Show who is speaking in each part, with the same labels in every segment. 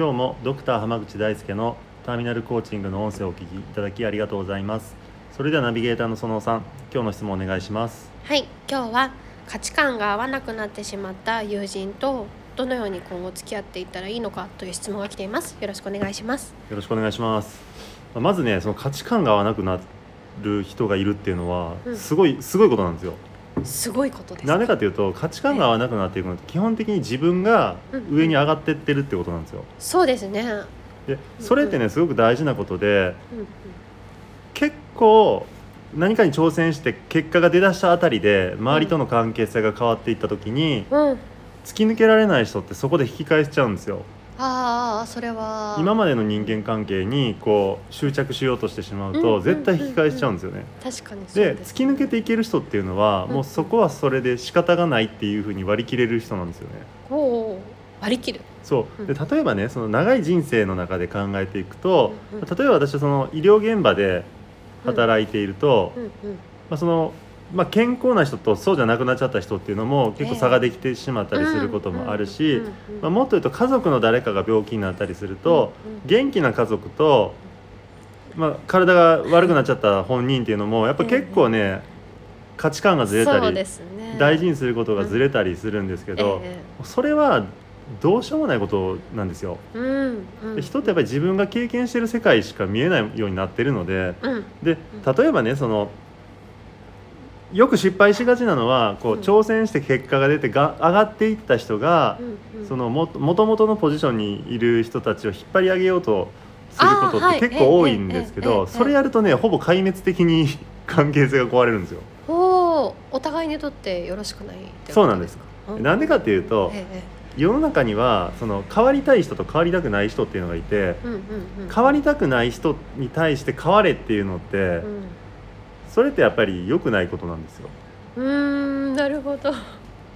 Speaker 1: 今日もドクター濱口大輔のターミナルコーチングの音声をお聞きいただきありがとうございます。それではナビゲーターの園尾さん今日の質問お願いします。
Speaker 2: はい今日は価値観が合わなくなってしまった友人とどのように今後付き合っていったらいいのかという質問が来ています。よろしくお願いします。
Speaker 1: よろしくお願いします。まずねその価値観が合わなくなる人がいるっていうのは
Speaker 2: うん。
Speaker 1: すごい、すごいことなんですよ
Speaker 2: すごいことです。
Speaker 1: なんでかというと価値観が合わなくなっていくのって基本的に自分が上に上がってってるってことなんですよ。
Speaker 2: そうですね。
Speaker 1: でそれってねすごく大事なことで
Speaker 2: うんうん。
Speaker 1: 結構何かに挑戦して結果が出だしたあたりで周りとの関係性が変わっていった時に
Speaker 2: うん。
Speaker 1: 突き抜けられない人ってそこで引き返しちゃうんですよ
Speaker 2: ああそれは。
Speaker 1: 今までの人間関係にこう執着しようとしてしまう
Speaker 2: うん
Speaker 1: と絶対引き返しちゃうんですよね。
Speaker 2: 確かに
Speaker 1: で
Speaker 2: です
Speaker 1: 突き抜けていける人っていうのは
Speaker 2: うん。
Speaker 1: もうそこはそれで仕方がないっていうふうに割り切れる人なんですよね。
Speaker 2: おお割り切る。
Speaker 1: そう。で
Speaker 2: うん。
Speaker 1: 例えばねその長い人生の中で考えていくと
Speaker 2: うんうん。
Speaker 1: 例えば私はその医療現場で働いていると、まあ、その、まあ、健康な人とそうじゃなくなっちゃった人っていうのも結構差ができてしまったりすることもあるし、まあ、もっと言うと家族の誰かが病気になったりすると、元気な家族と、まあ、体が悪くなっちゃった本人っていうのもやっぱ結構ね、価値観がずれたり、
Speaker 2: ね。
Speaker 1: 大事にすることがずれたりするんですけど、
Speaker 2: え
Speaker 1: それはどうしようもないことなんですよ。
Speaker 2: えうんうん。
Speaker 1: で人ってやっぱり自分が経験してる世界しか見えないようになってるので
Speaker 2: うん。
Speaker 1: で例えばねそのよく失敗しがちなのはこう
Speaker 2: うん。
Speaker 1: 挑戦して結果が出てが上がっていった人がそのももともとのポジションにいる人たちを引っ張り上げようとすることって結構多いんですけどそれやるとねほぼ壊滅的に関係性が壊れるんですよ。
Speaker 2: おおお互いにとってよろしくない
Speaker 1: そうなんです。
Speaker 2: か
Speaker 1: なんでかっていうと
Speaker 2: ええ。
Speaker 1: 世の中にはその変わりたい人と変わりたくない人っていうのがいて変わりたくない人に対して変われっていうのって
Speaker 2: うん
Speaker 1: それってやっぱり良くないことなんですよ。
Speaker 2: うーんなるほど。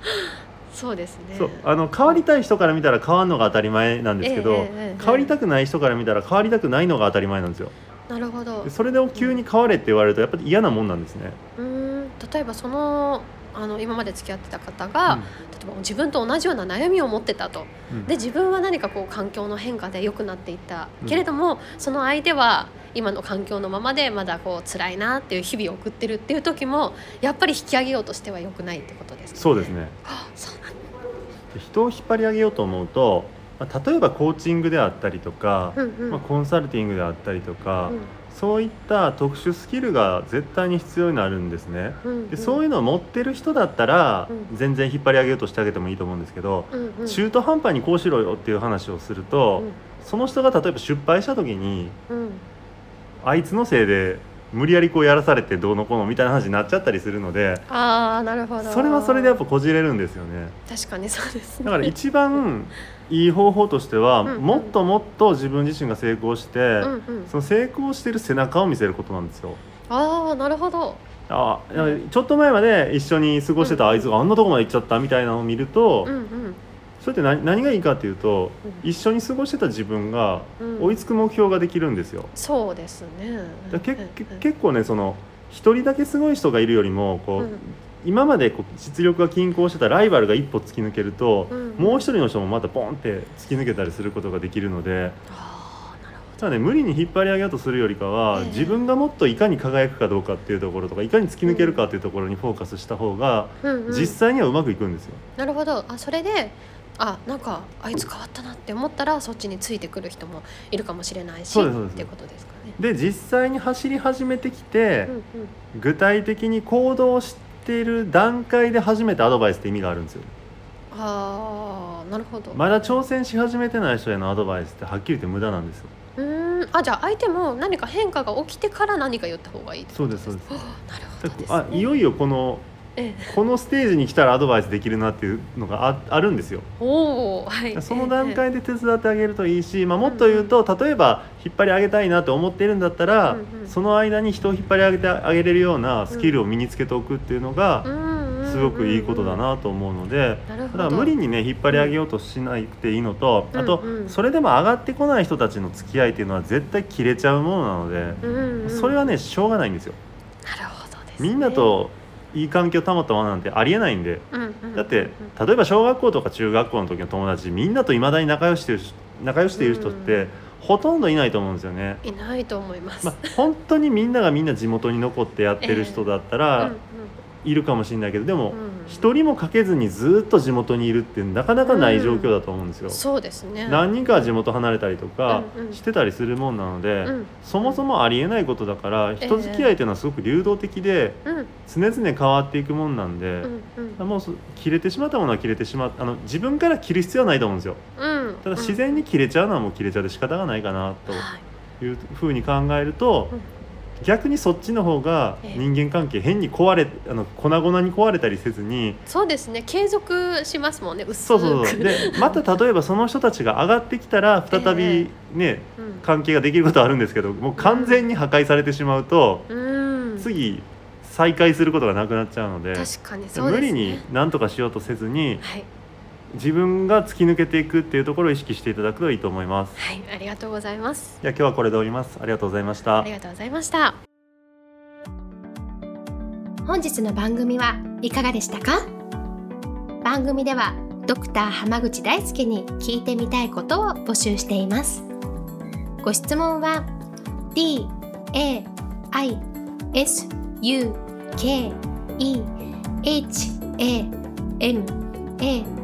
Speaker 2: そうですね。
Speaker 1: そうあの変わりたい人から見たら変わるのが当たり前なんですけど、
Speaker 2: ええええええ
Speaker 1: 変わりたくない人から見たら変わりたくないのが当たり前なんですよ。
Speaker 2: なるほど。
Speaker 1: でそれで急に変われって言われるとやっぱり嫌なもんなんですね、
Speaker 2: うーん例えばそのあの今まで付き合ってた方が、例えば自分と同じような悩みを持ってたと。
Speaker 1: うん。
Speaker 2: で自分は何かこう環境の変化で良くなっていった、
Speaker 1: うん
Speaker 2: けれどもその相手は今の環境のままでまだこう辛いなっていう日々を送ってるっていう時もやっぱり引き上げようとしては良くないってことですか、
Speaker 1: そうですね。
Speaker 2: はあそうなん
Speaker 1: 人を引っ張り上げようと思うと、まあ、例えばコーチングであったりとか、
Speaker 2: うんうん。
Speaker 1: まあ、コンサルティングであったりとか、
Speaker 2: うん
Speaker 1: そういった特殊スキルが絶対に必要になるんですね。
Speaker 2: うん
Speaker 1: でそういうのを持ってる人だったら、
Speaker 2: うん。
Speaker 1: 全然引っ張り上げようとしてあげてもいいと思うんですけど、
Speaker 2: うんうん
Speaker 1: 中途半端にこうしろよっていう話をすると、その人が例えば失敗した時に
Speaker 2: うんうん。
Speaker 1: あいつのせいで無理やりこうやらされてどうのこうのみたいな話になっちゃったりするので
Speaker 2: ああなるほど。
Speaker 1: それはそれでやっぱこじれるんですよね。
Speaker 2: 確かにそうですね。
Speaker 1: だから一番いい方法としては
Speaker 2: うんうん。
Speaker 1: もっともっと自分自身が成功して
Speaker 2: うんうん。
Speaker 1: その成功してる背中を見せることなんですよ。
Speaker 2: ああなるほど。
Speaker 1: あちょっと前まで一緒に過ごしてたあいつがあんなとこまで行っちゃったみたいなのを見ると
Speaker 2: うんうん
Speaker 1: それって何何がいいかっていうと
Speaker 2: うん。
Speaker 1: 一緒に過ごしてた自分が
Speaker 2: うん。
Speaker 1: 追いつく目標ができるんですよ。
Speaker 2: そうですね。う
Speaker 1: 結構ねその一人だけすごい人がいるよりもこう、
Speaker 2: うん。
Speaker 1: 今までこう実力が均衡してたライバルが一歩突き抜けると、
Speaker 2: うん。
Speaker 1: もう一人の人もまたポンって突き抜けたりすることができるので
Speaker 2: ああなるほ
Speaker 1: ただね無理に引っ張り上げようとするよりかは、
Speaker 2: ええ。
Speaker 1: 自分がもっといかに輝くかどうかっていうところとかいかに突き抜けるかっていうところにフォーカスした方が、
Speaker 2: ど、うん。うん。
Speaker 1: 実際にはうまくいくんですよ。
Speaker 2: なるほど。あそれであなんかあいつ変わったなって思ったらそっちについてくる人もいるかもしれないしっていうことですかね。
Speaker 1: で実際に走り始めてきて、
Speaker 2: うんうん
Speaker 1: 具体的に行動している段階で初めてアドバイスって意味があるんですよ。
Speaker 2: ああなるほど。
Speaker 1: まだ挑戦し始めてない人へのアドバイスってはっきり言って無駄なんですよ。
Speaker 2: うーんあじゃあ相手も何か変化が起きてから何か言った方がいいってこと
Speaker 1: そうですそうです
Speaker 2: あなるほどです、ね。
Speaker 1: あいよいよこの
Speaker 2: ええ
Speaker 1: このステージに来たらアドバイスできるなっていうのがああるんですよ。
Speaker 2: はい。
Speaker 1: その段階で手伝ってあげるといいし、まあ、もっと言うと例えば引っ張り上げたいなと思っているんだったら、
Speaker 2: うんうん。
Speaker 1: その間に人を引っ張り上げてあげれるようなスキルを身につけておくっていうのがすごくいいことだなと思うので。
Speaker 2: なるほど。
Speaker 1: だから無理にね引っ張り上げようとしなくていいのと、あと
Speaker 2: うん。うん
Speaker 1: それでも上がってこない人たちの付き合いっていうのは絶対切れちゃうものなので、
Speaker 2: うんうん。
Speaker 1: それはねしょうがないんですよ。
Speaker 2: なるほどですね。
Speaker 1: みんなといい環境を保ったままなんてありえないんで、だって例えば小学校とか中学校の時の友達みんなといまだに仲良しで仲良しでいる人って、
Speaker 2: うん。
Speaker 1: ほとんどいないと思うんですよね。
Speaker 2: いないと思います、
Speaker 1: まあ、本当にみんながみんな地元に残ってやってる人だったら、いるかもしれないけどでも
Speaker 2: うん。
Speaker 1: 一、人もかけずにずっと地元にいるってなかなかない状況だと思うんですよ。
Speaker 2: そうですね。
Speaker 1: 何人かは地元離れたりとかしてたりするもんなので、
Speaker 2: うん。
Speaker 1: そもそもありえないことだから人付き合いっていうのはすごく流動的で
Speaker 2: うん
Speaker 1: 常々変わっていくもんなんで、もうそ切れてしまったものは切れてしまっあの自分から切る必要はないと思うんですよ。
Speaker 2: うん。
Speaker 1: ただ自然に切れちゃうのはもう切れちゃうで仕方がないかな
Speaker 2: はい。
Speaker 1: というふうに考えると、
Speaker 2: うん
Speaker 1: 逆にそっちの方が
Speaker 2: ええ。
Speaker 1: 人間関係変に壊れあの粉々に壊れたりせずに
Speaker 2: そうですね。継続しますもんね。薄く。
Speaker 1: そうそうそう。でまた例えばその人たちが上がってきたら再びね、
Speaker 2: うん。
Speaker 1: 関係ができることはあるんですけどもう完全に破壊されてしまうと、
Speaker 2: うん。
Speaker 1: 次再開することがなくなっちゃうので
Speaker 2: 確かにそうですね。
Speaker 1: 無理に何とかしようとせずに
Speaker 2: はい
Speaker 1: 自分が突き抜けていくっていうところを意識していただくといいと思います。
Speaker 2: はいありがとうございます
Speaker 1: いや今日はこれで終わります。ありがとうございました
Speaker 2: あり。がとうございました
Speaker 3: 本日の番組はいかがでしたか？番組ではドクター濱口大輔に聞いてみたいことを募集していますご質問は d a i s u k e h a m a